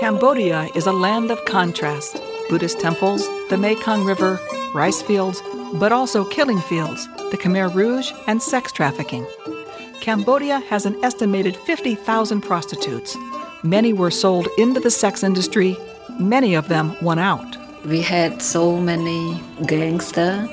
Cambodia is a land of contrast Buddhist temples, the Mekong River, rice fields, but also killing fields, the Khmer Rouge, and sex trafficking. Cambodia has an estimated 50,000 prostitutes. Many were sold into the sex industry, many of them won out. We had so many gangsters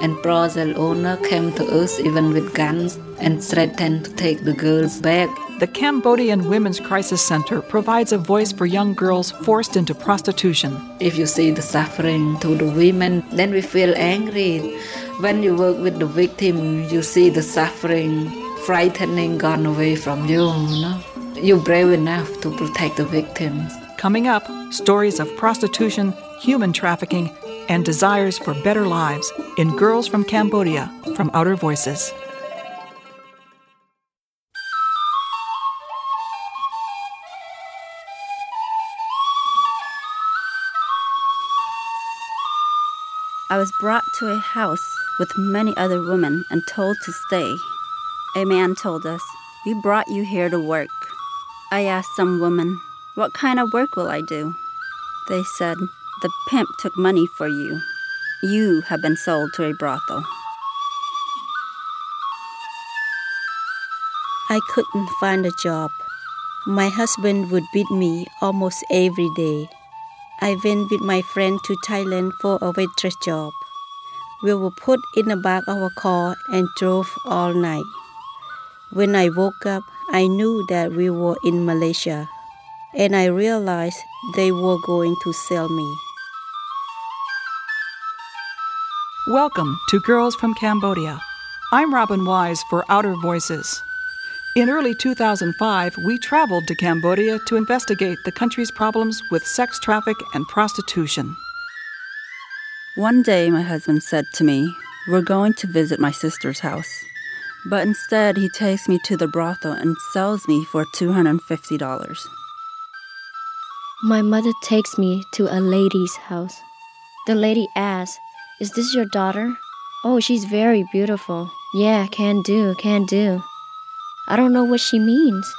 and brothel owner came to us even with guns and threatened to take the girls back. The Cambodian Women's Crisis Center provides a voice for young girls forced into prostitution. If you see the suffering to the women, then we feel angry. When you work with the victim, you see the suffering, frightening gone away from you. you know? You're brave enough to protect the victims. Coming up, stories of prostitution, human trafficking, and desires for better lives in Girls from Cambodia from Outer Voices. I was brought to a house with many other women and told to stay. A man told us, We brought you here to work. I asked some women, What kind of work will I do? They said, The pimp took money for you. You have been sold to a brothel. I couldn't find a job. My husband would beat me almost every day. I went with my friend to Thailand for a waitress job. We were put in the back of a car and drove all night. When I woke up, I knew that we were in Malaysia, and I realized they were going to sell me. Welcome to Girls from Cambodia. I'm Robin Wise for Outer Voices. In early 2005, we traveled to Cambodia to investigate the country's problems with sex traffic and prostitution. One day, my husband said to me, We're going to visit my sister's house. But instead, he takes me to the brothel and sells me for $250. My mother takes me to a lady's house. The lady asks, Is this your daughter? Oh, she's very beautiful. Yeah, can do, can do. I don't know what she means.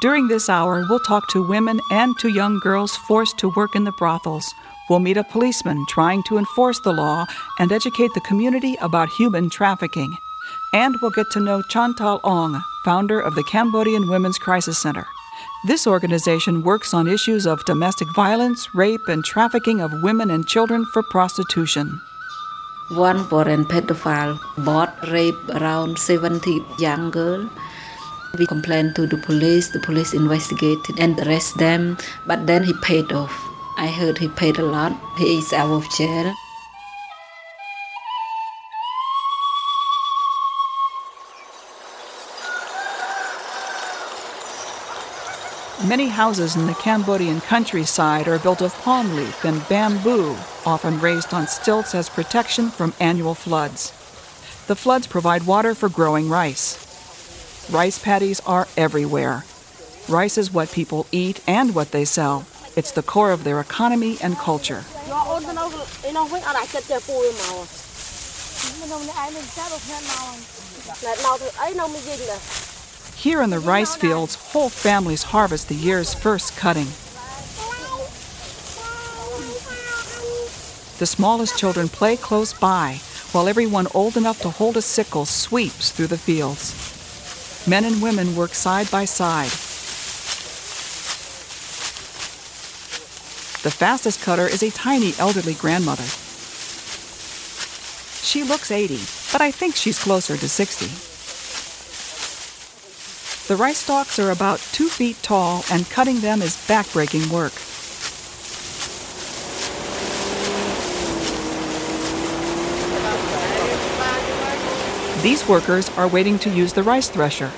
During this hour, we'll talk to women and to young girls forced to work in the brothels. We'll meet a policeman trying to enforce the law and educate the community about human trafficking. And we'll get to know Chanthol Oung, founder of the Cambodian Women's Crisis Center. This organization works on issues of domestic violence, rape, and trafficking of women and children for prostitution. One foreign pedophile bought rape around 70 young girls. We complained to the police, the police investigated and arrested them, but then he paid off. I heard he paid a lot. He is out of jail. Many houses in the Cambodian countryside are built of palm leaf and bamboo, often raised on stilts as protection from annual floods. The floods provide water for growing rice. Rice paddies are everywhere. Rice is what people eat and what they sell. It's the core of their economy and culture. Here in the rice fields, whole families harvest the year's first cutting. The smallest children play close by, while everyone old enough to hold a sickle sweeps through the fields. Men and women work side by side. The fastest cutter is a tiny elderly grandmother. She looks 80, but I think she's closer to 60. The rice stalks are about two feet tall, and cutting them is backbreaking work. These workers are waiting to use the rice thresher.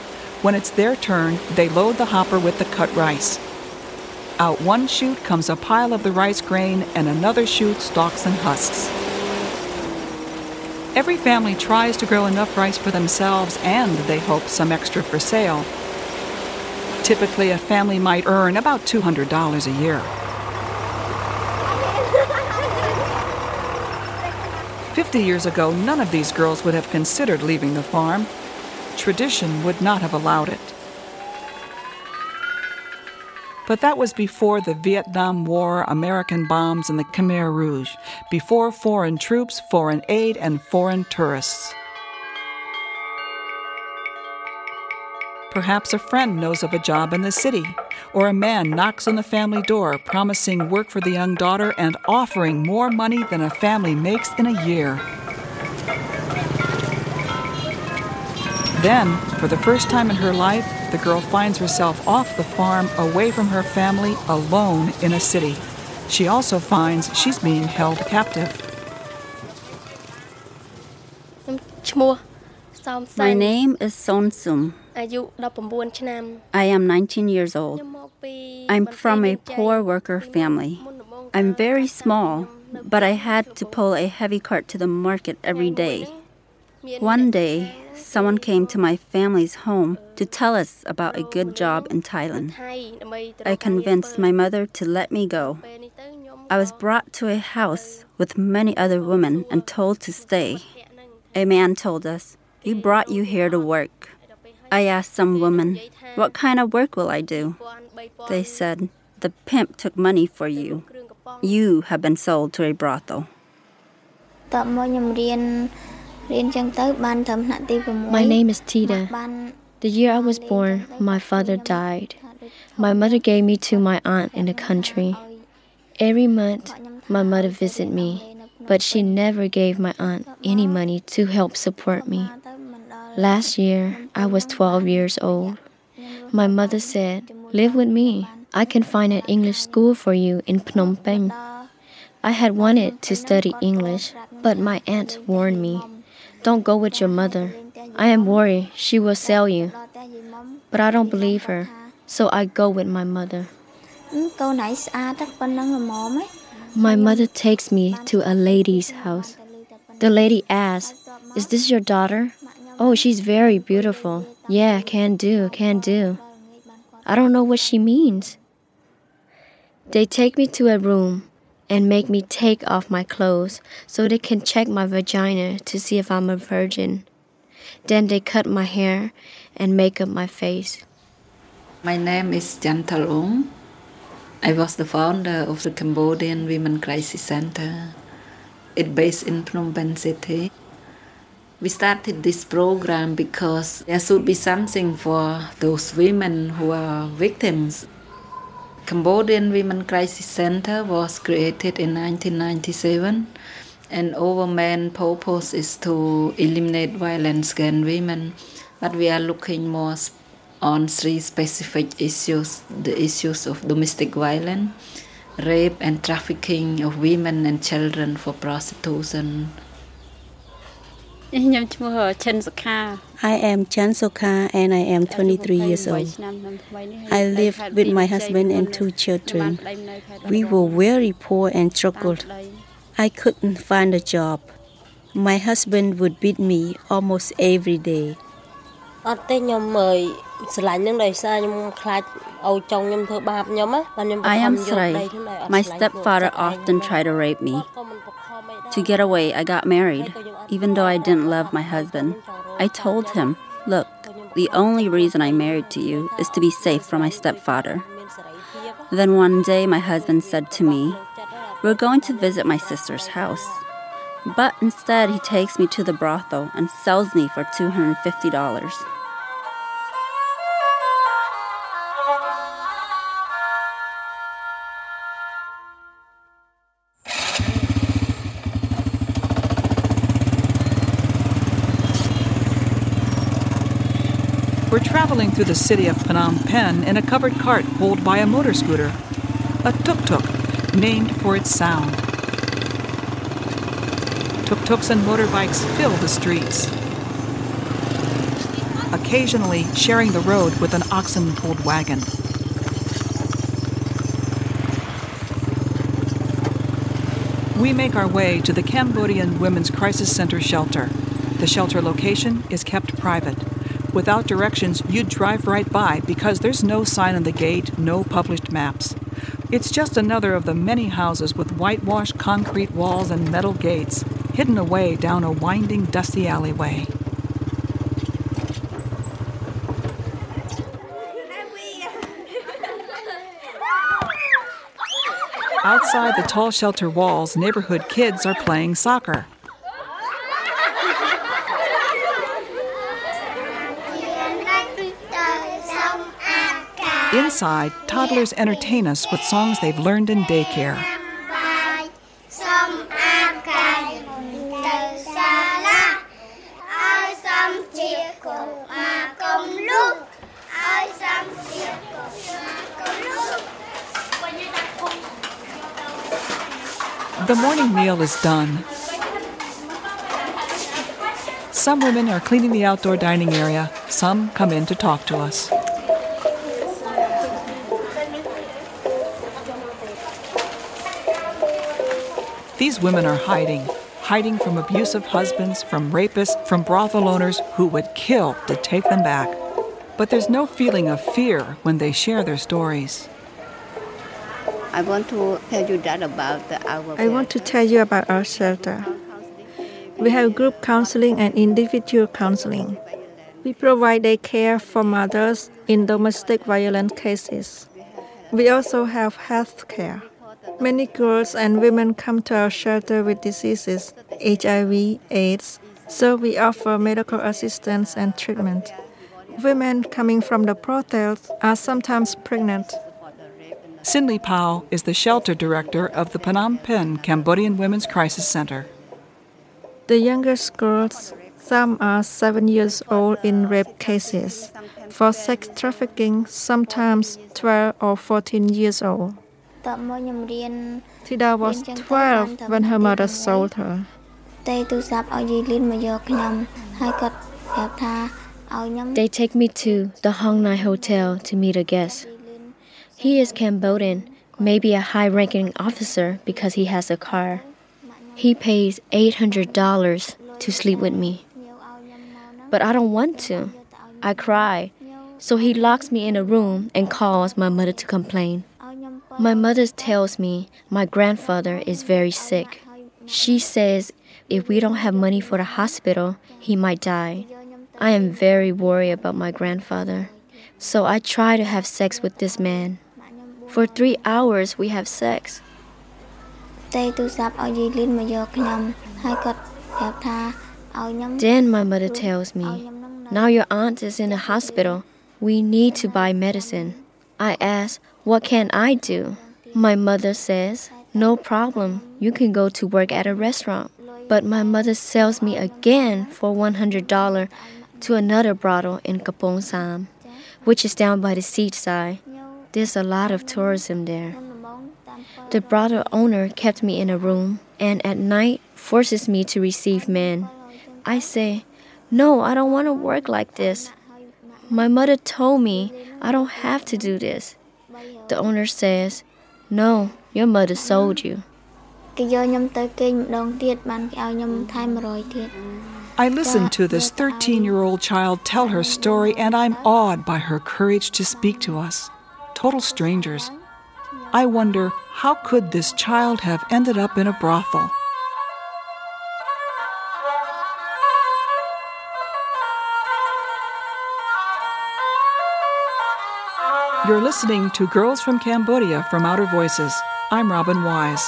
When it's their turn, they load the hopper with the cut rice. Out one chute comes a pile of the rice grain, and another chute stalks and husks. Every family tries to grow enough rice for themselves and, they hope, some extra for sale. Typically, a family might earn about $200 a year. Fifty years ago, none of these girls would have considered leaving the farm. Tradition would not have allowed it. But that was before the Vietnam War, American bombs, and the Khmer Rouge, before foreign troops, foreign aid, and foreign tourists. Perhaps a friend knows of a job in the city, or a man knocks on the family door promising work for the young daughter and offering more money than a family makes in a year. Then, for the first time in her life, the girl finds herself off the farm, away from her family, alone in a city. She also finds she's being held captive. My name is Sonsum. I am 19 years old. I'm from a poor worker family. I'm very small, but I had to pull a heavy cart to the market every day. One day, someone came to my family's home to tell us about a good job in Thailand. I convinced my mother to let me go. I was brought to a house with many other women and told to stay. A man told us, He brought you here to work. I asked some woman, What kind of work will I do? They said, The pimp took money for you. You have been sold to a brothel. My name is Tita. The year I was born, my father died. My mother gave me to my aunt in the country. Every month, my mother visited me, but she never gave my aunt any money to help support me. Last year, I was 12 years old. My mother said, Live with me. I can find an English school for you in Phnom Penh. I had wanted to study English, but my aunt warned me. Don't go with your mother. I am worried she will sell you. But I don't believe her, so I go with my mother. My mother takes me to a lady's house. The lady asks, Is this your daughter? Oh, she's very beautiful. Yeah, can do, can do. I don't know what she means. They take me to a room and make me take off my clothes so they can check my vagina to see if I'm a virgin. Then they cut my hair and make up my face. My name is Chanthol Oung. I was the founder of the Cambodian Women Crisis Center. It's based in Phnom Penh City. We started this program because there should be something for those women who are victims. Cambodian Women Crisis Center was created in 1997 and our main purpose is to eliminate violence against women but we are looking more on three specific issues the issues of domestic violence rape and trafficking of women and children for prostitution ខ្ញុំឈ្មោះឈិនសុខា I am Chan Sokha and I am 23 years old. ឆ្នាំឆ្នាំថ្មីនេះ I live with my husband and two children. We were very poor and struggled. I couldn't find a job. My husband would beat me almost every day. អត់ទេខ្ញុំអើយស្រឡាញ់នឹងដោយសារខ្ញុំខ្លាចឲ្យចង់ខ្ញុំធ្វើបាបខ្ញុំណាបានខ្ញុំ I am យកដី Sray. ខ្ញុំឲ្យអត់ My ស្រឡាញ់ stepfather ខ្លួនឯង often tried to rape me. ក៏មិនបខំអីដែរ To get away, I got married. even though I didn't love my husband. I told him, Look, the only reason I married to you is to be safe from my stepfather. Then one day my husband said to me, We're going to visit my sister's house. But instead, he takes me to the brothel and sells me for $250. We're traveling through the city of Phnom Penh in a covered cart pulled by a motor scooter, a tuk tuk, named for its sound. Tuk tuks and motorbikes fill the streets, occasionally sharing the road with an oxen pulled wagon. We make our way to the Cambodian Women's Crisis Center shelter. The shelter location is kept private. Without directions, you'd drive right by because there's no sign on the gate, no published maps. It's just another of the many houses with whitewashed concrete walls and metal gates, hidden away down a winding, dusty alleyway. Outside the tall shelter walls, neighborhood kids are playing soccer. Inside, toddlers entertain us with songs they've learned in daycare. The morning meal is done. Some women are cleaning the outdoor dining area, some come in to talk to us. These women are hiding, hiding from abusive husbands, from rapists, from brothel owners who would kill to take them back. But there's no feeling of fear when they share their stories. I want to tell you that about the our I want to tell you about our shelter. We have group counseling and individual counseling. We provide day care for mothers in domestic violence cases. We also have health care. Many girls and women come to our shelter with diseases, HIV, AIDS, so we offer medical assistance and treatment. Women coming from the brothels are sometimes pregnant. Sinli Pao is the shelter director of the Phnom Penh Cambodian Women's Crisis Center. The youngest girls, some are seven years old in rape cases. For sex trafficking, sometimes 12 or 14 years old. តបមកខ្ញុំរៀន Tida was 12 when her mother sold her. ផ្ទៃទូរស័ព្ទឲ្យយាយលីនមកយកខ្ញុំហើយគាត់ប្រាប់ថាឲ្យខ្ញុំ They take me to the Hong Nai Hotel to meet a guest. He is Cambodian, maybe a high ranking officer because he has a car. He pays $800 to sleep with me. But I don't want to. I cry. So he locks me in a room and calls my mother to complain. My mother tells me my grandfather is very sick. She says if we don't have money for the hospital, he might die. I am very worried about my grandfather. So I try to have sex with this man. For three hours, we have sex. ផ្ទៃទូរស័ព្ទឲ្យយាយលីនមកយកខ្ញុំហើយគាត់ប្រាប់ថាឲ្យខ្ញុំ Then my mother tells me, Now your aunt is in the hospital. We need to buy medicine. I ask, What can I do? My mother says, No problem. You can go to work at a restaurant. But my mother sells me again for $100 to another brothel in Kampong Som, which is down by the seaside. There's a lot of tourism there. The brothel owner kept me in a room and at night forces me to receive men. I say, No, I don't want to work like this. My mother told me I don't have to do this. The owner says, No, your mother sold you. I listened to this 13 year old child tell her story, and I'm awed by her courage to speak to us, total strangers. I wonder how could this child have ended up in a brothel? You're listening to Girls from Cambodia from Outer Voices. I'm Robin Wise.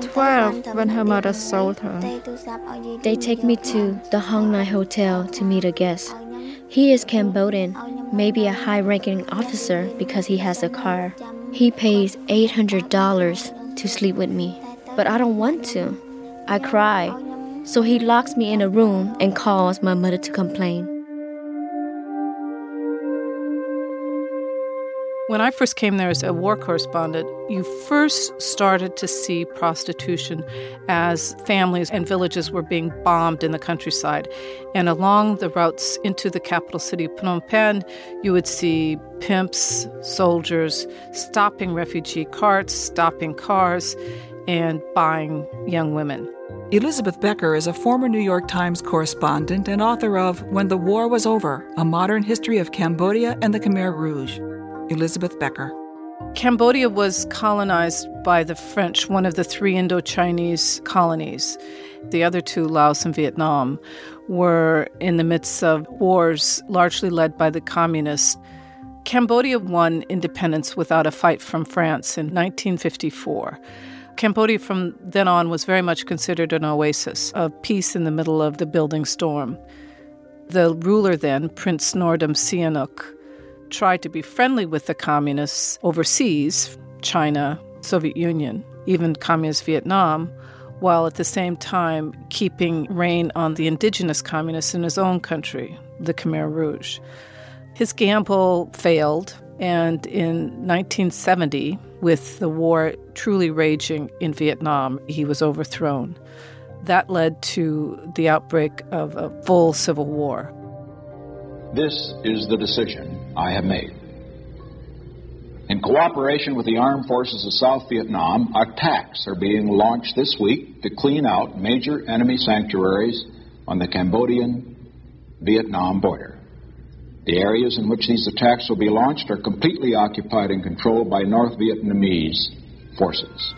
12 when her mother sold her. They take me to the Hong Nai Hotel to meet a guest. He is Cambodian, maybe a high ranking officer because he has a car. He pays $800 to sleep with me, but I don't want to. I cry. So he locks me in a room and calls my mother to complain. When I first came there as a war correspondent, you first started to see prostitution as families and villages were being bombed in the countryside. And along the routes into the capital city, Phnom Penh, you would see pimps, soldiers stopping refugee carts, stopping cars, and buying young women. Elizabeth Becker is a former New York Times correspondent and author of When the War Was Over A Modern History of Cambodia and the Khmer Rouge. Elizabeth Becker. Cambodia was colonized by the French, one of the three Indo-Chinese colonies. The other two, Laos and Vietnam, were in the midst of wars largely led by the communists. Cambodia won independence without a fight from France in 1954. Cambodia from then on was very much considered an oasis of peace in the middle of the building storm. The ruler then, Prince Norodom Sihanouk, tried to be friendly with the communists overseas, China, Soviet Union, even communist Vietnam, while at the same time keeping rein on the indigenous communists in his own country, the Khmer Rouge. His gamble failed, and in 1970, with the war truly raging in Vietnam, he was overthrown. That led to the outbreak of a full civil war. This is the decision I have made. In cooperation with the armed forces of South Vietnam, attacks are being launched this week to clean out major enemy sanctuaries on the Cambodian Vietnam border. The areas in which these attacks will be launched are completely occupied and controlled by North Vietnamese forces.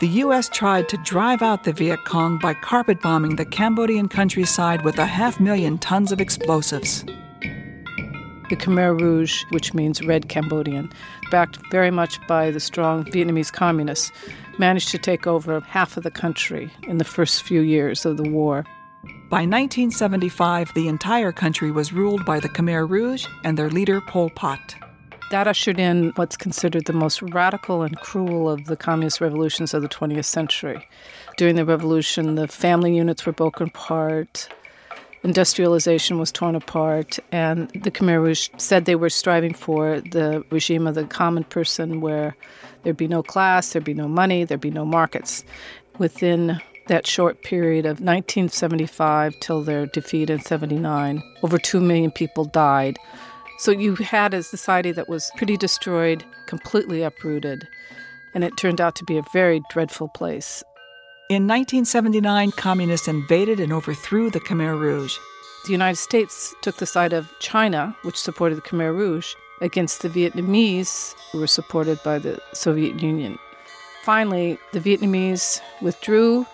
The U.S. tried to drive out the Viet Cong by carpet bombing the Cambodian countryside with a half million tons of explosives. The Khmer Rouge, which means Red Cambodian, backed very much by the strong Vietnamese communists, managed to take over half of the country in the first few years of the war. By 1975, the entire country was ruled by the Khmer Rouge and their leader Pol Pot. That ushered in what's considered the most radical and cruel of the communist revolutions of the 20th century. During the revolution, the family units were broken apart, industrialization was torn apart, and the Khmer Rouge said they were striving for the regime of the common person where there'd be no class, there'd be no money, there'd be no markets. Within that short period of 1975 till their defeat in 79, over 2 million people died. So you had a society that was pretty destroyed, completely uprooted, and it turned out to be a very dreadful place. In 1979, communists invaded and overthrew the Khmer Rouge. The United States took the side of China, which supported the Khmer Rouge, against the Vietnamese, who were supported by the Soviet Union. Finally, the Vietnamese withdrew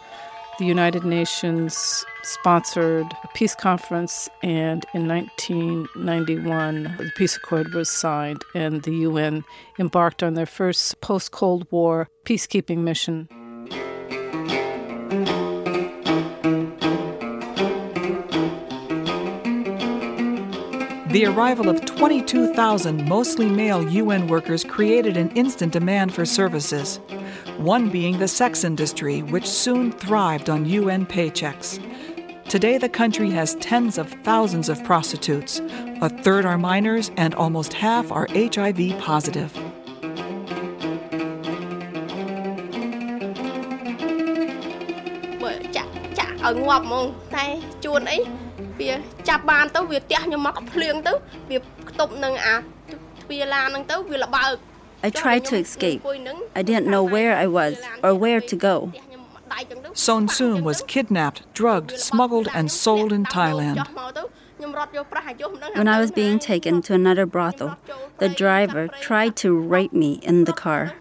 the United Nations sponsored a peace conference, and in 1991, the peace accord was signed, and the UN embarked on their first post Cold War peacekeeping mission. The arrival of 22,000 mostly male UN workers created an instant demand for services, one being the sex industry, which soon thrived on UN paychecks. Today, the country has tens of thousands of prostitutes, a third are minors, and almost half are HIV positive. វាចាប់បានទៅវាទះខ្ញុំមកភ្លៀងទៅវាខ្ទប់នឹងអាទ្វារឡានហ្នឹងទៅវាលបើក I tried to escape. I didn't know where I was or where to go. Son Soon was kidnapped, drugged, smuggled, and sold in Thailand. When I was being taken to another brothel, the driver tried to rape me in the car.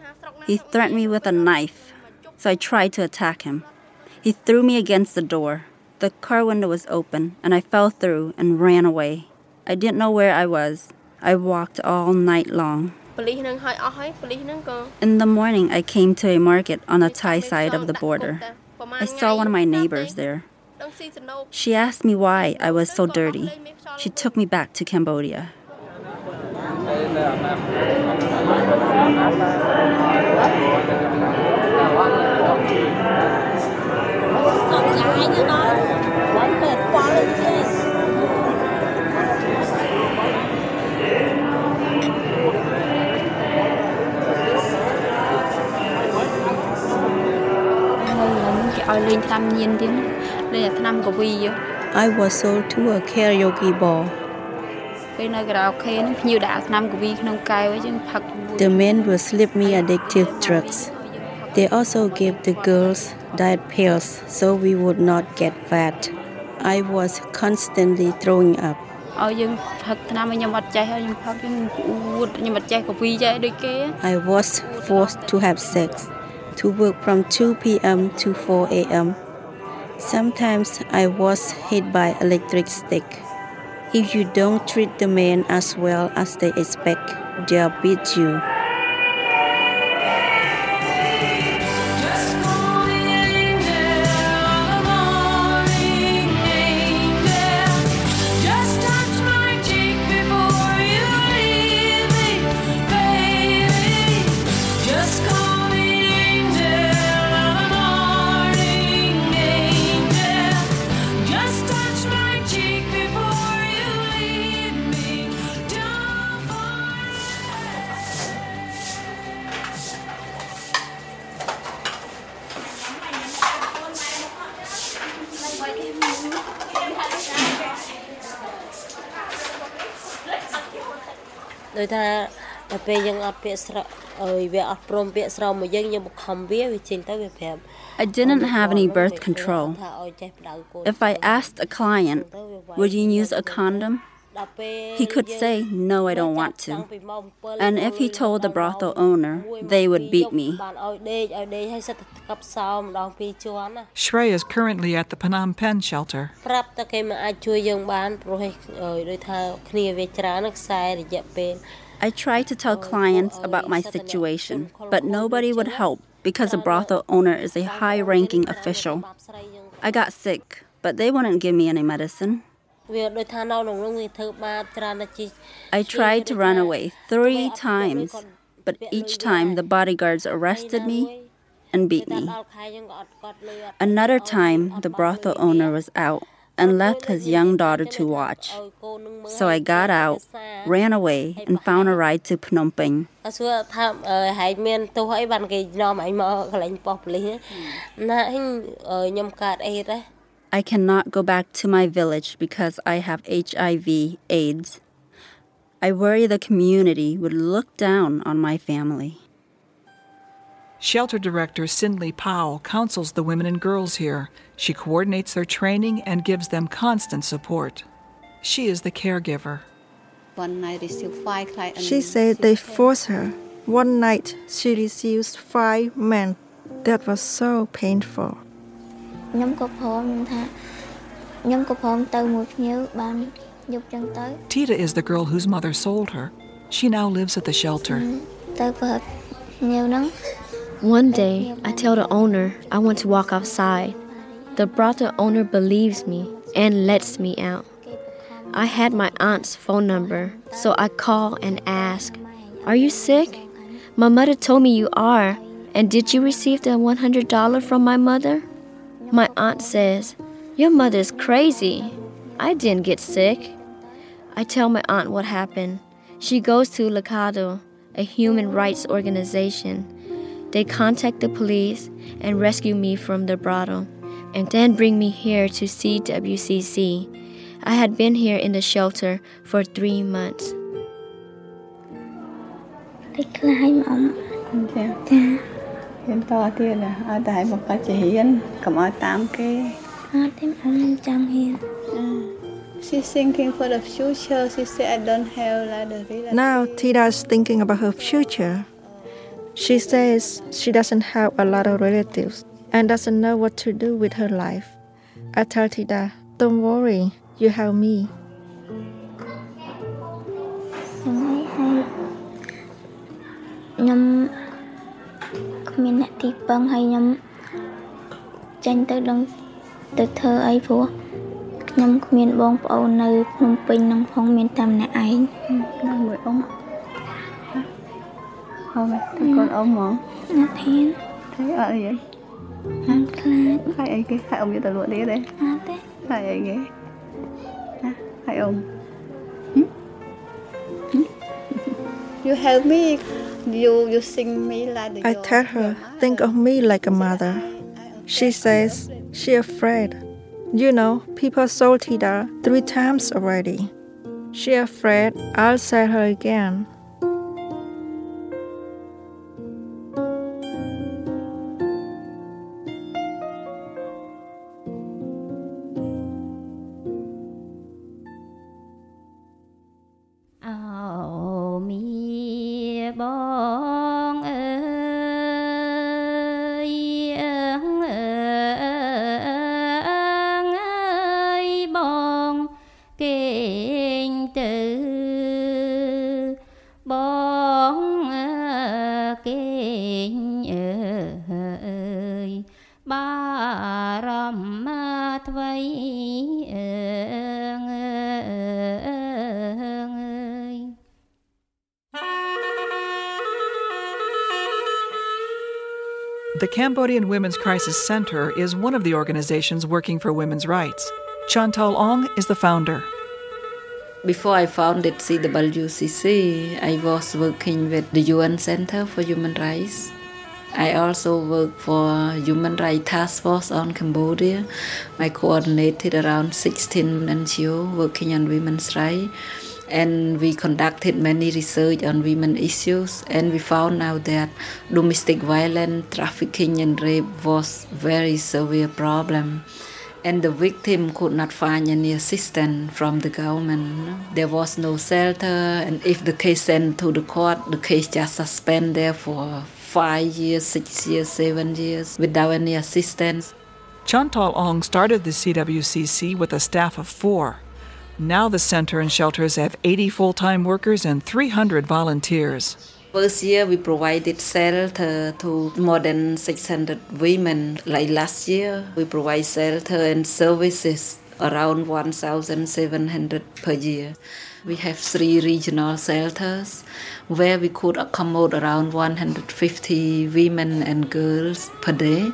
He threatened me with a knife, so I tried to attack him. He threw me against the door. The car window was open, and I fell through and ran away. I didn't know where I was. I walked all night long. In the morning, I came to a market on the Thai side of the border. I saw one of my neighbors there. She asked me why I was so dirty. She took me back to Cambodia. I was sold to a karaoke bar. The men will slip me addictive drugs. They also gave the girls diet pills so we would not get fat. I was constantly throwing up. I was forced to have sex, to work from 2 p.m. to 4 a.m. Sometimes I was hit by electric stick. If you don't treat the men as well as they expect, they'll beat you. I didn't have any birth control. If I asked a client, would you use a condom? He could say, No, I don't want to. And if he told the brothel owner, they would beat me. Shreya is currently at the Phnom Penh shelter. I tried to tell clients about my situation, but nobody would help because the brothel owner is a high ranking official. I got sick, but they wouldn't give me any medicine. I tried to run away three times, but each time the bodyguards arrested me and beat me. Another time, the brothel owner was out and left his young daughter to watch. So I got out, ran away, and found a ride to Phnom Penh. I cannot go back to my village because I have HIV AIDS. I worry the community would look down on my family. Shelter Director Cindy Powell counsels the women and girls here. She coordinates their training and gives them constant support. She is the caregiver. One night five She said they forced her. One night she received five men. That was so painful. ខ្ញុំក៏ព្រមថាខ្ញុំក៏ព្រមទៅមួយភ្ញៀវបានយប់ចឹងទៅ Tita is the girl whose mother sold her. She now lives at the shelter. ទៅព្រឹកភ្ញៀវហ្នឹង One day, I tell the owner I want to walk outside. The brothel owner believes me and lets me out. I had my aunt's phone number, so I call and ask, Are you sick? My mother told me you are. And did you receive the $100 from my mother? My aunt says, Your mother's crazy. I didn't get sick. I tell my aunt what happened. She goes to LICADHO, a human rights organization. They contact the police and rescue me from the brothel, and then bring me here to CWCC. I had been here in the shelter for three months. They climb on. Yeah. yeah hiến to tiền tại một chỉ hiến cũng ở tám ông hiến She's thinking for the future. She said, I don't have like the. Now, Tida's thinking about her future. She says she doesn't have a lot of relatives and doesn't know what to do with her life. I tell Tida, don't worry, you have me. ទីពឹងហើយខ្ញុំចេញទៅដឹងទៅធ្វើអីព្រោះខ្ញុំគ្មានបងប្អូននៅភ្នំពេញនឹងផងមានតែម្នាក់ឯងនៅមួយអ៊ំហៅមកទៅកូនអ៊ំហ្មងអត់ហ៊ានតែអត់អីទេអត់ខ្លាចហើយអីគេហើយអ៊ំយកទៅលក់ទៀតទេអត់ទេហើយអីគេណាហើយអ៊ំ You help me you you sing me like I tell her think of me like a mother She says she afraid You know, people salted her three times already. She afraid I'll sell her again. Cambodian Women's Crisis Center is one of the organizations working for women's rights. Chanthol Oung is the founder. Before I founded CWCC, I was working with the UN Center for Human Rights. I also work for Human Rights Task Force on Cambodia. I coordinated around 16 NGOs working on women's rights and we conducted many research on women issues and we found out that domestic violence trafficking and rape was very severe problem. And the victim could not find any assistance from the government. There was no shelter and if the case sent to the court the case just suspend there for five years six years seven years without any assistance. Chanthol Oung started the cwcc with a staff of four now the center and shelters have 80 full-time workers and 300 volunteers. First year we provided shelter to more than 600 women. Like last year we provide shelter and services around 1,700 per year. We have three regional shelters where we could accommodate around 150 women and girls per day.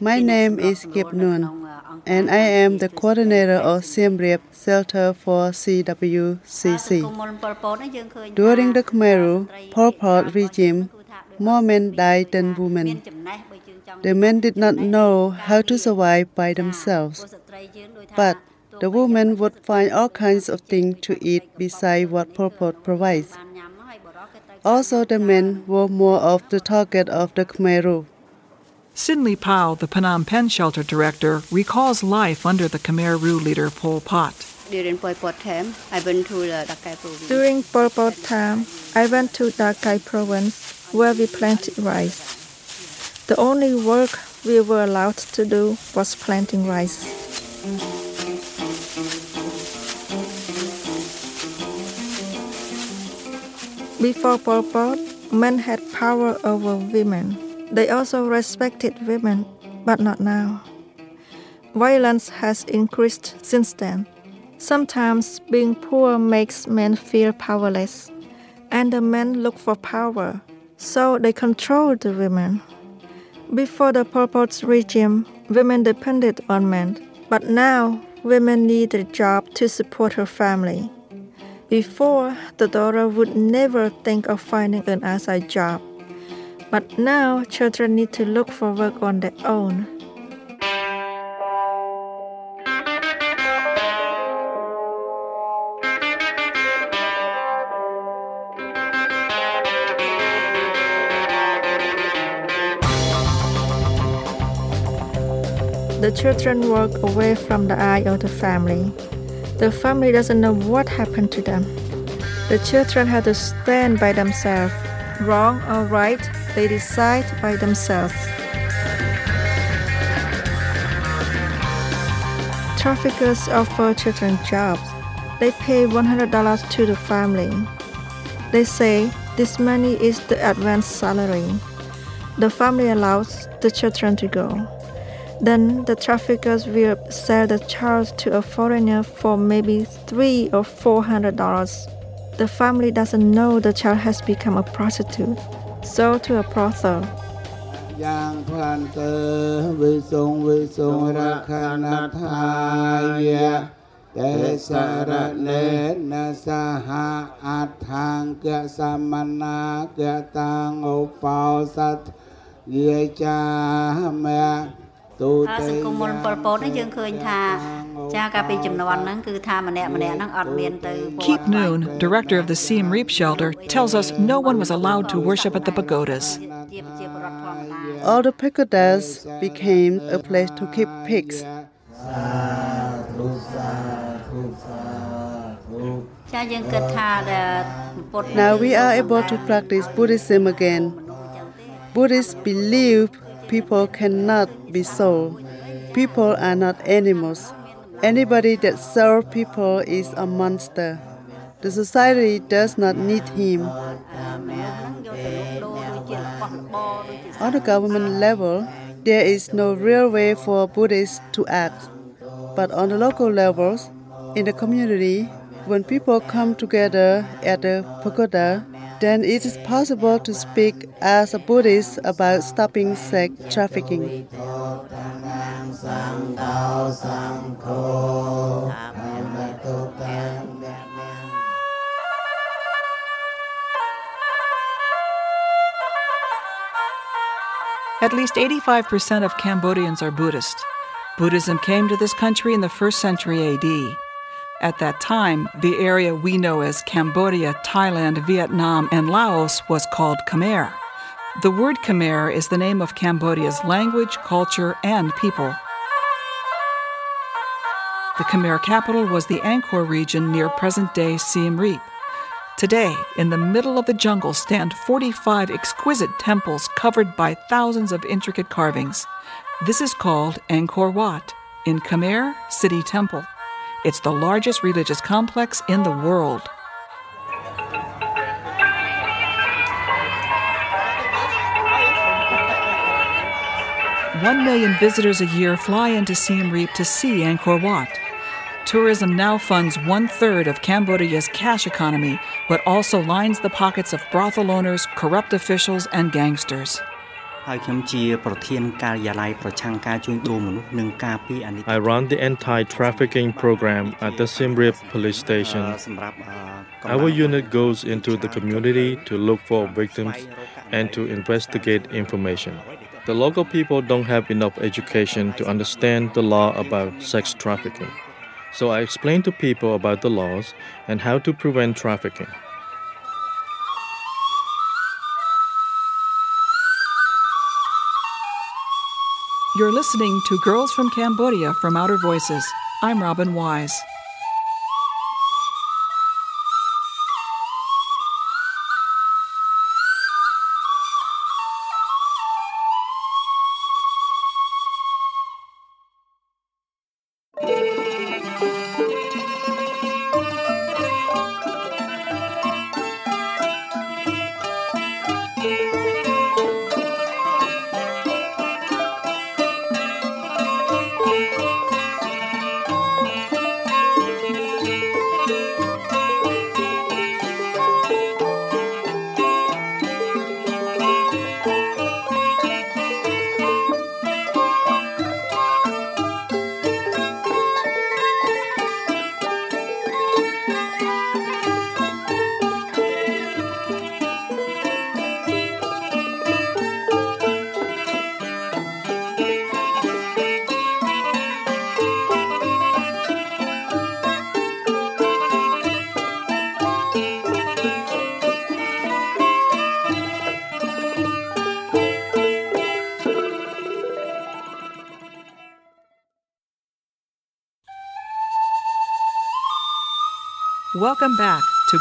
My name is Kip Nguyen and I am the coordinator of Siem Reap Shelter for CWCC. During the Khmer Rouge Pol Pot regime, more men died than women. The men did not know how to survive by themselves, but the women would find all kinds of things to eat beside what Pol Pot provides. Also, the men were more of the target of the Khmer Rouge. Sinley Powell, the Phnom Penh shelter director, recalls life under the Khmer Rouge leader Pol Pot. During Pol Pot time, I went to the Dakai province. During Pol Pot time, I went to Dakai province where we planted rice. The only work we were allowed to do was planting rice. Before Pol Pot, men had power over women. They also respected women, but not now. Violence has increased since then. Sometimes being poor makes men feel powerless, and the men look for power, so they control the women. Before the Pol Pot's regime, women depended on men, but now women need a job to support her family. Before, the daughter would never think of finding an outside job. But now, children need to look for work on their own. The children walk away from the eye of the family. The family doesn't know what happened to them. The children have to stand by themselves Wrong or right, they decide by themselves. Traffickers offer children jobs. They pay $100 to the family. They say this money is the advance salary. The family allows the children to go. Then the traffickers will sell the child to a foreigner for maybe three or four hundred dollars. The family doesn't know the child has become a prostitute, sold to a brothel. ហើយសង្គមមុនប៉ុលពតនេះយើងឃើញថាចាកាលពីចំនួនហ្នឹងគឺថាម្នាក់ម្នាក់ហ្នឹងអត់មានទៅ Keep Noon director of the Siem Reap shelter tells us no one was allowed to worship at the pagodas. All the pagodas became a place to keep pigs. ចាយើងគិតថាពុទ្ធ Now we are able to practice Buddhism again. Buddhists believe people cannot be sold. People are not animals. Anybody that sells people is a monster. The society does not need him. On the government level, there is no real way for Buddhists to act. But on the local levels, in the community, when people come together at the pagoda, then it is possible to speak as a Buddhist about stopping sex trafficking. At least 85% of Cambodians are Buddhist. Buddhism came to this country in the first century AD. At that time, the area we know as Cambodia, Thailand, Vietnam, and Laos was called Khmer. The word Khmer is the name of Cambodia's language, culture, and people. The Khmer capital was the Angkor region near present day Siem Reap. Today, in the middle of the jungle, stand 45 exquisite temples covered by thousands of intricate carvings. This is called Angkor Wat, in Khmer City Temple. It's the largest religious complex in the world. One million visitors a year fly into Siem Reap to see Angkor Wat. Tourism now funds one third of Cambodia's cash economy, but also lines the pockets of brothel owners, corrupt officials, and gangsters. I run the anti-trafficking program at the Siem Reap police station. Our unit goes into the community to look for victims and to investigate information. The local people don't have enough education to understand the law about sex trafficking. So I explain to people about the laws and how to prevent trafficking. You're listening to Girls from Cambodia from Outer Voices. I'm Robin Wise.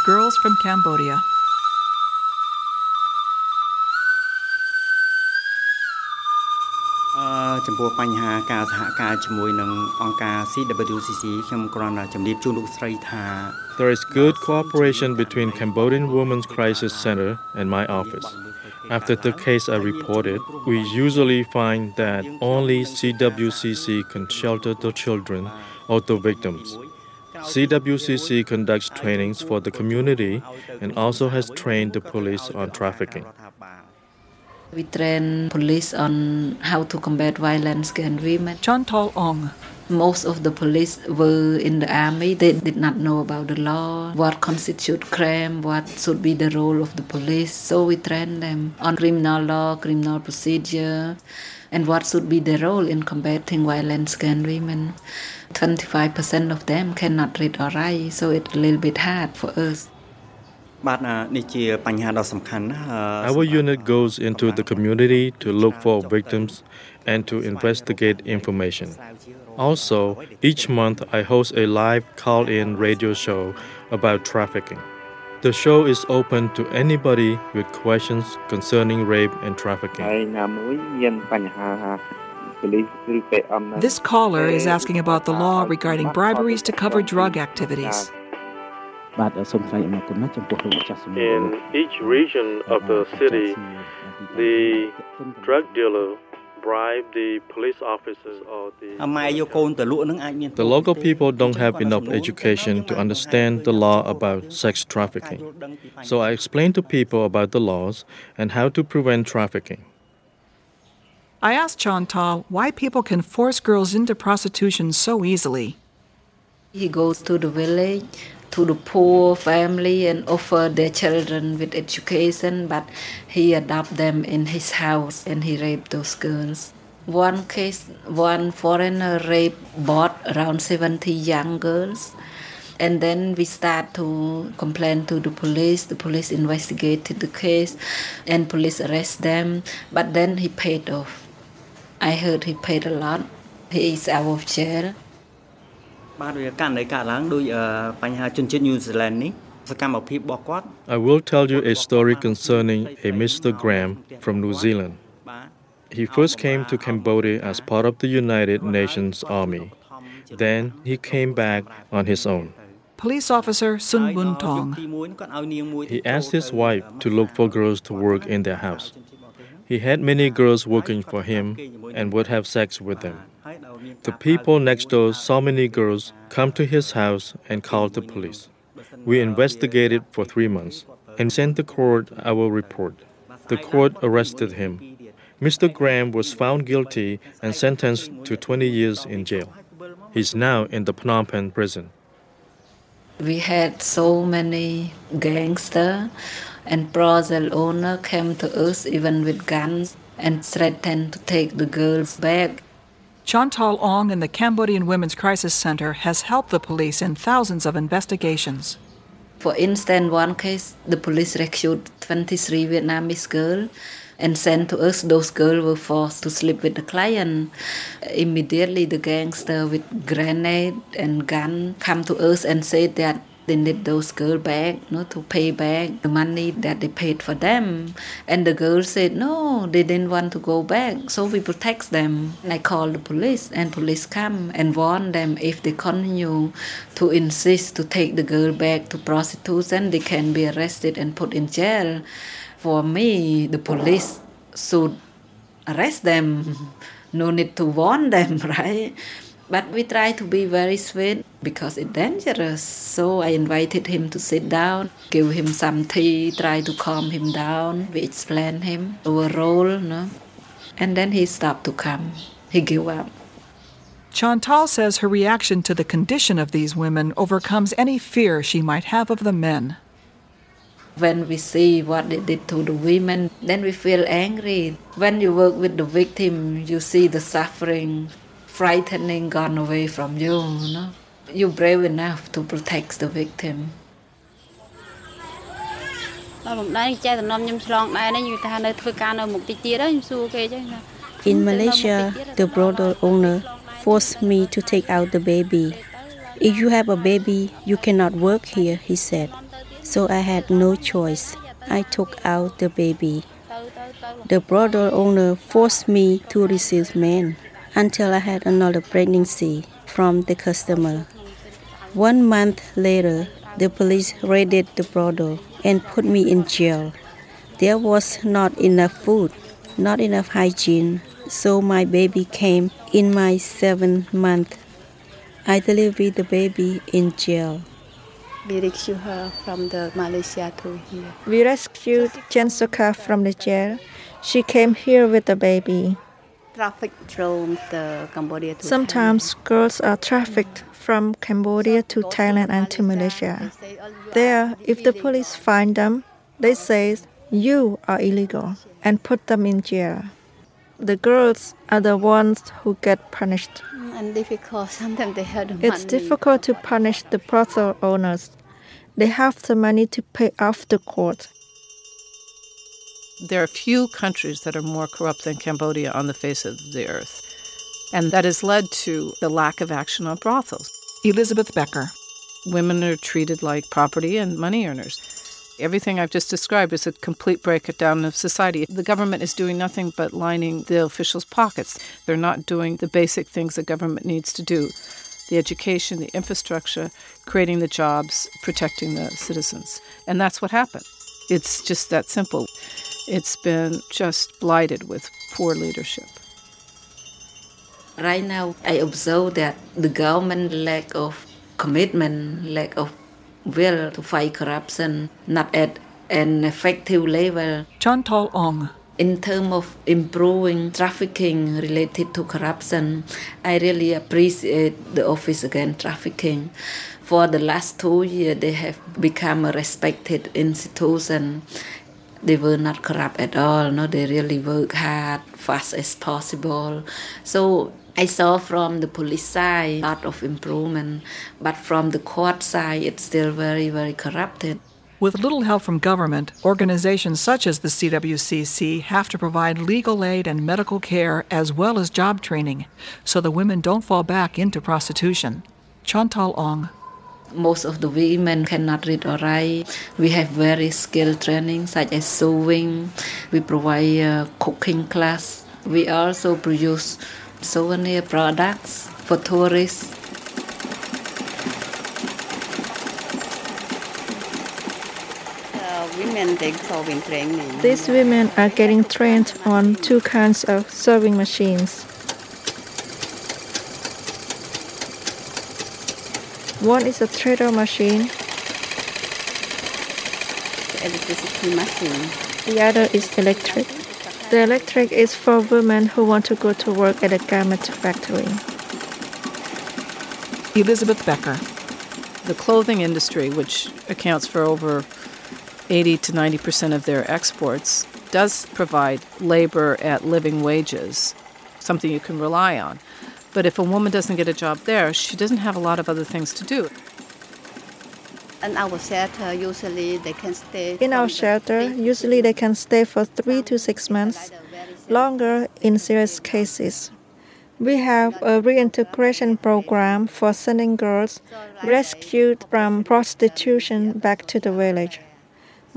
Girls from Cambodia. ចំពោះបញ្ហាការសហការជាមួយនឹងអង្គការ CWCC ខ្ញុំគ្រាន់តែជម្រាបជូនលោកស្រីថា There is good cooperation between Cambodian Women's Crisis Center and my office. After the case I reported, we usually find that only CWCC can shelter the children or the victims. CWCC conducts trainings for the community and also has trained the police on trafficking. We train police on how to combat violence against women. Chanthol Oung. Most of the police were in the army. They did not know about the law, what constitutes crime, what should be the role of the police. So we train them on criminal law, criminal procedure, and what should be the role in combating violence against women. 25% of them cannot read or write, so it's a little bit hard for us. Uh, uh, Our unit goes into the community to look for victims and to investigate information. Also, each month I host a live call in radio show about trafficking. The show is open to anybody with questions concerning rape and trafficking. This caller is asking about the law regarding briberies to cover drug activities. In each region of the city, the drug dealer bribe the police officers or the. The local people don't have enough education to understand the law about sex trafficking. So I explain to people about the laws and how to prevent trafficking. I asked Chanthol why people can force girls into prostitution so easily. He goes to the village to the poor family and offer their children with education, but he adopt them in his house and he raped those girls. One case, one foreigner raped bought around 70 young girls. And then we start to complain to the police. The police investigated the case and police arrest them. But then he paid off. I heard he paid a lot. He is out of jail. I will tell you a story concerning a Mr. Graham from New Zealand. He first came to Cambodia as part of the United Nations Army. Then he came back on his own. Police officer Sun Bun Tong. He asked his wife to look for girls to work in their house. He had many girls working for him and would have sex with them. The people next door saw many girls come to his house and called the police. We investigated for three months and sent the court our report. The court arrested him. Mr. Graham was found guilty and sentenced to 20 years in jail. He's now in the Phnom Penh prison. We had so many gangsters and brothel owner came to us even with guns and threatened to take the girls back. Chanthol Oung in the Cambodian Women's Crisis Center has helped the police in thousands of investigations. For instance, one case, the police rescued 23 Vietnamese girls and sent to us. Those girls were forced to sleep with the client. Immediately, the gangster with grenade and gun come to us and said that they need those girls back, you know, to pay back the money that they paid for them. And the girl said no, they didn't want to go back, so we protect them. And I called the police, and police come and warn them if they continue to insist to take the girl back to prostitution, they can be arrested and put in jail. For me, the police should arrest them. No need to warn them, right? But we try to be very sweet because it's dangerous. So I invited him to sit down, give him some tea, try to calm him down. We explain him our role, no? And then he stopped to come. He gave up. Chanthol says her reaction to the condition of these women overcomes any fear she might have of the men. When we see what they did to the women, then we feel angry. When you work with the victim, you see the suffering, frightening gone away from you, you know. You're brave enough to protect the victim. In Malaysia, the brothel owner forced me to take out the baby. If you have a baby, you cannot work here, he said. So I had no choice. I took out the baby. The brothel owner forced me to receive men. Until I had another pregnancy from the customer. One month later, the police raided the brothel and put me in jail. There was not enough food, not enough hygiene, so my baby came in my seventh month. I delivered the baby in jail. We rescued her from the Malaysia to here. We rescued Jensuka from the jail. She came here with the baby. Traffic from the Cambodia to Sometimes girls are trafficked from Cambodia to Thailand and to Malaysia. There, oh, if the police find them, they say you are illegal and put them in jail. The girls are the ones who get punished. Mm, and difficult. Sometimes they have the It's difficult to punish the brothel owners. They have the money to pay off the court. There are few countries that are more corrupt than Cambodia on the face of the earth. And that has led to the lack of action on brothels. Elizabeth Becker. Women are treated like property and money earners. Everything I've just described is a complete breakdown of society. The government is doing nothing but lining the officials' pockets. They're not doing the basic things the government needs to do the education, the infrastructure, creating the jobs, protecting the citizens. And that's what happened. It's just that simple. It's been just blighted with poor leadership. Right now, I observe that the government lack of commitment, lack of will to fight corruption, not at an effective level. Chanthol Oung. In terms of improving trafficking related to corruption, I really appreciate the Office Against Trafficking. For the last two years, they have become a respected institution. They were not corrupt at all. No, they really work hard, fast as possible. So I saw from the police side a lot of improvement, but from the court side, it's still very, very corrupted. With little help from government, organizations such as the CWCC have to provide legal aid and medical care as well as job training so the women don't fall back into prostitution. Chanthol Oung. Most of the women cannot read or write. We have very skilled training such as sewing. We provide a cooking class. We also produce souvenir products for tourists. Uh, women they go in training. These women are getting trained on two kinds of sewing machines. One is a threader machine, electricity machine. the other is electric. The electric is for women who want to go to work at a garment factory. Elizabeth Becker. The clothing industry, which accounts for over 80 to 90 percent of their exports, does provide labor at living wages, something you can rely on. But if a woman doesn't get a job there, she doesn't have a lot of other things to do. In our shelter, usually they can stay. In our shelter, usually they can stay for three to six months, longer in serious cases. We have a reintegration program for sending girls rescued from prostitution back to the village.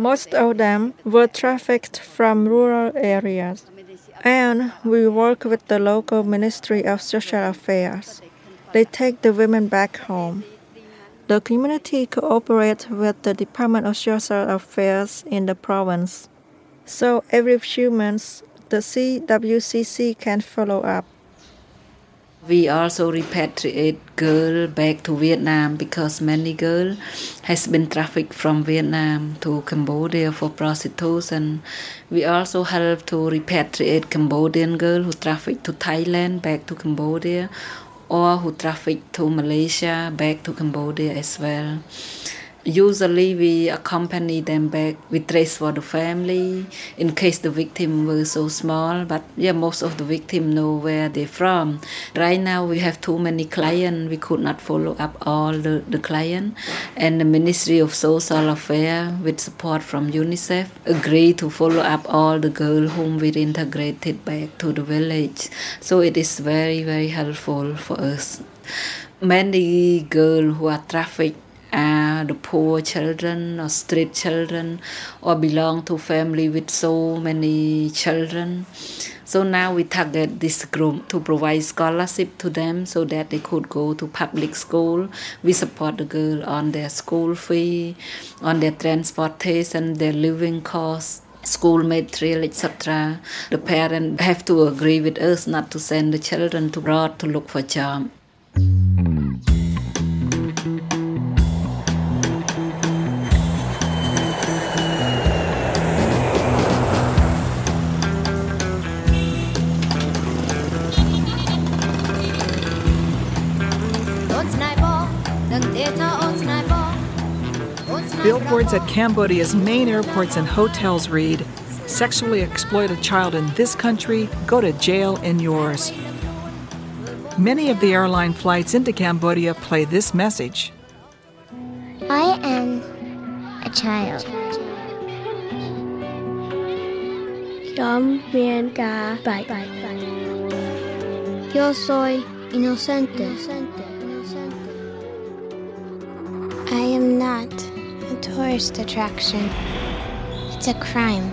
Most of them were trafficked from rural areas. And we work with the local Ministry of Social Affairs. They take the women back home. The community cooperates with the Department of Social Affairs in the province. So every few months, the CWCC can follow up. We also repatriate girls back to Vietnam because many girls has been trafficked from Vietnam to Cambodia for prostitution. We also help to repatriate Cambodian girls who trafficked to Thailand back to Cambodia or who trafficked to Malaysia back to Cambodia as well. Usually we accompany them back. We trace for the family in case the victim were so small. But yeah, most of the victim know where they're from. Right now we have too many clients. We could not follow up all the, the client. And the Ministry of Social Affairs with support from UNICEF agreed to follow up all the girls whom we integrated back to the village. So it is very, very helpful for us. Many girls who are trafficked are the poor children or street children or belong to family with so many children So now we target this group to provide scholarship to them so that they could go to public school. We support the girl on their school fee, on their transportation, their living costs school material, etc. The parents have to agree with us not to send the children to abroad to look for job. Hmm. Billboards at Cambodia's main airports and hotels read Sexually exploit a child in this country, go to jail in yours. Many of the airline flights into Cambodia play this message I am a child. Yo soy inocente. Tourist attraction. It's a crime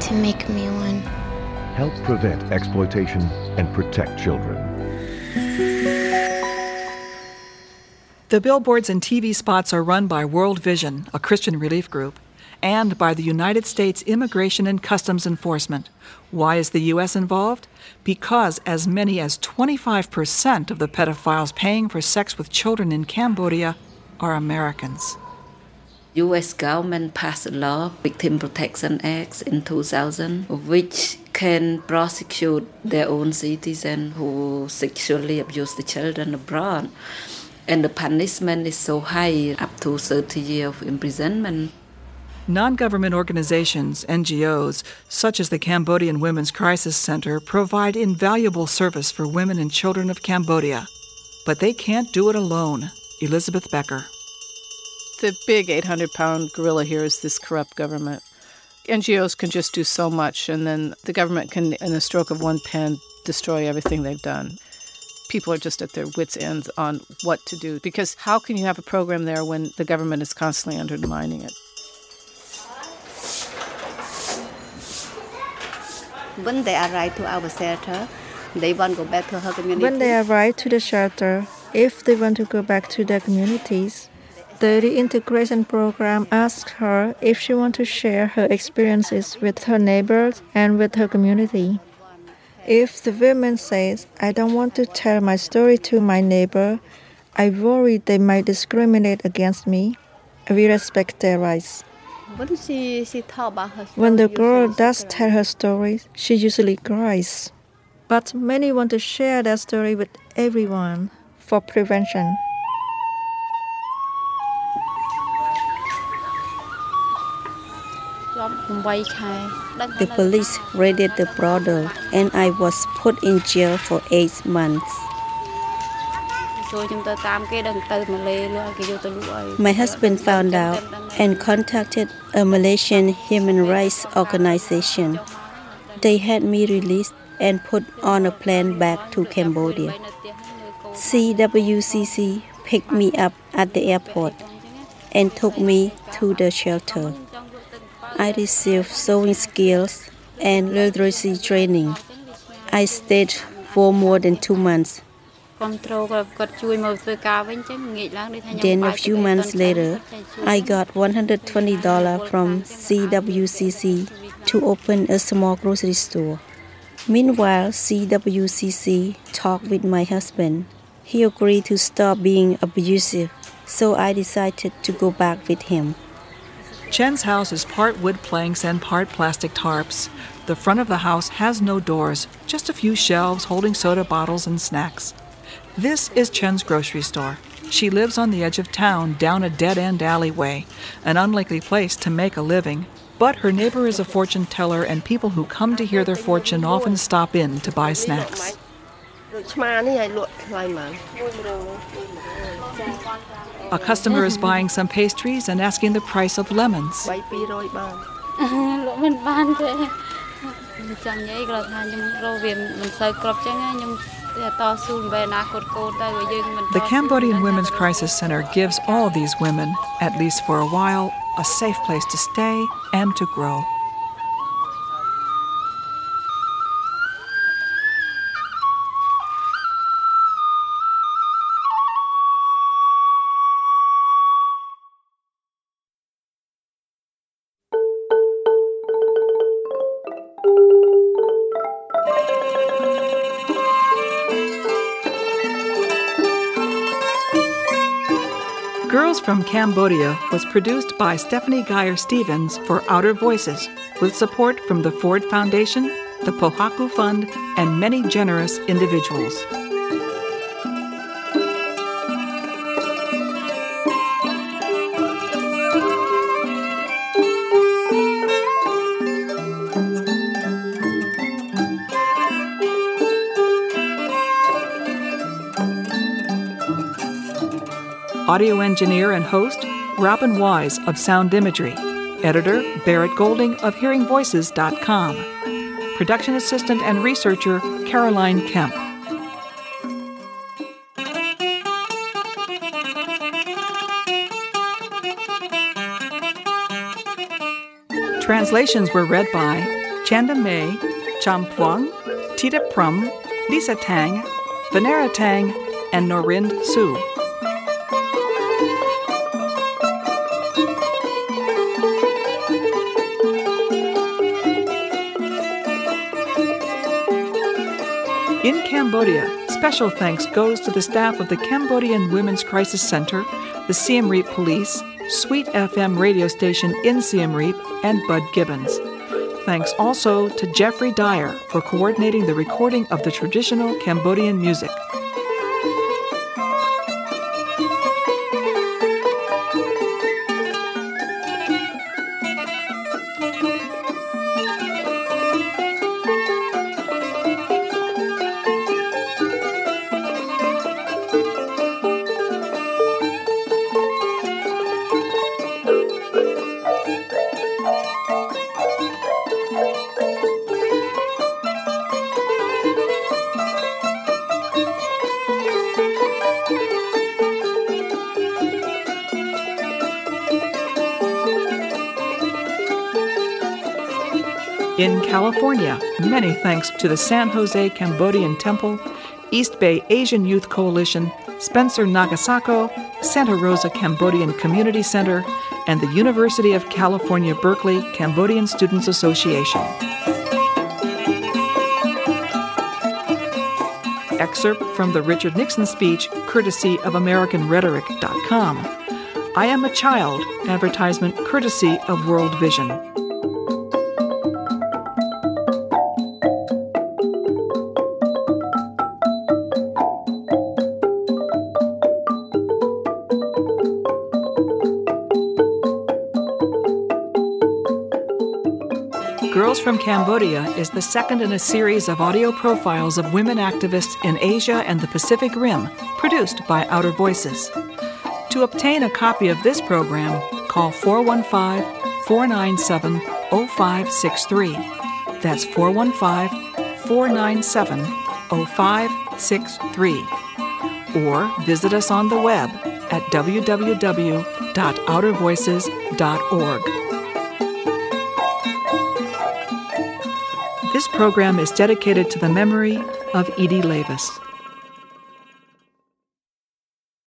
to make me one. Help prevent exploitation and protect children. The billboards and TV spots are run by World Vision, a Christian relief group, and by the United States Immigration and Customs Enforcement. Why is the U.S. involved? Because as many as 25% of the pedophiles paying for sex with children in Cambodia are Americans. U.S. government passed a law, Victim Protection Act in 2000, which can prosecute their own citizens who sexually abuse the children abroad. And the punishment is so high, up to 30 years of imprisonment. Non government organizations, NGOs, such as the Cambodian Women's Crisis Center, provide invaluable service for women and children of Cambodia. But they can't do it alone. Elizabeth Becker the big 800 pound gorilla here is this corrupt government. NGOs can just do so much, and then the government can, in a stroke of one pen, destroy everything they've done. People are just at their wits' ends on what to do because how can you have a program there when the government is constantly undermining it? When they arrive to our shelter, they want to go back to her community. When they arrive to the shelter, if they want to go back to their communities, the reintegration program asks her if she wants to share her experiences with her neighbors and with her community. If the woman says, I don't want to tell my story to my neighbor, I worry they might discriminate against me, we respect their rights. When the girl does tell her story, she usually cries. But many want to share their story with everyone for prevention. The police raided the brothel and I was put in jail for eight months. My husband found out and contacted a Malaysian human rights organization. They had me released and put on a plane back to Cambodia. CWCC picked me up at the airport and took me to the shelter. I received sewing skills and literacy training. I stayed for more than two months. Then a few months later, I got $120 from CWCC to open a small grocery store. Meanwhile, CWCC talked with my husband. He agreed to stop being abusive, so I decided to go back with him. Chen's house is part wood planks and part plastic tarps. The front of the house has no doors, just a few shelves holding soda bottles and snacks. This is Chen's grocery store. She lives on the edge of town down a dead end alleyway, an unlikely place to make a living. But her neighbor is a fortune teller, and people who come to hear their fortune often stop in to buy snacks. A customer is buying some pastries and asking the price of lemons. The Cambodian Women's Crisis Center gives all these women, at least for a while, a safe place to stay and to grow. From Cambodia was produced by Stephanie Guyer-Stevens for Outer Voices, with support from the Ford Foundation, the Pohaku Fund, and many generous individuals. Audio engineer and host, Robin Wise of Sound Imagery. Editor, Barrett Golding of HearingVoices.com. Production assistant and researcher, Caroline Kemp. Translations were read by Chanda May, Cham Phuong, Tita Prum, Lisa Tang, Vanera Tang, and Norind Su. Cambodia, special thanks goes to the staff of the Cambodian Women's Crisis Center, the Siem Reap Police, Sweet FM radio station in Siem Reap, and Bud Gibbons. Thanks also to Jeffrey Dyer for coordinating the recording of the traditional Cambodian music. In California, many thanks to the San Jose Cambodian Temple, East Bay Asian Youth Coalition, Spencer Nagasako, Santa Rosa Cambodian Community Center, and the University of California Berkeley Cambodian Students Association. Excerpt from the Richard Nixon speech, courtesy of AmericanRhetoric.com. I Am a Child, advertisement courtesy of World Vision. From Cambodia is the second in a series of audio profiles of women activists in Asia and the Pacific Rim, produced by Outer Voices. To obtain a copy of this program, call 415 497 0563. That's 415 497 0563. Or visit us on the web at www.outervoices.org. This program is dedicated to the memory of Edie Lavis.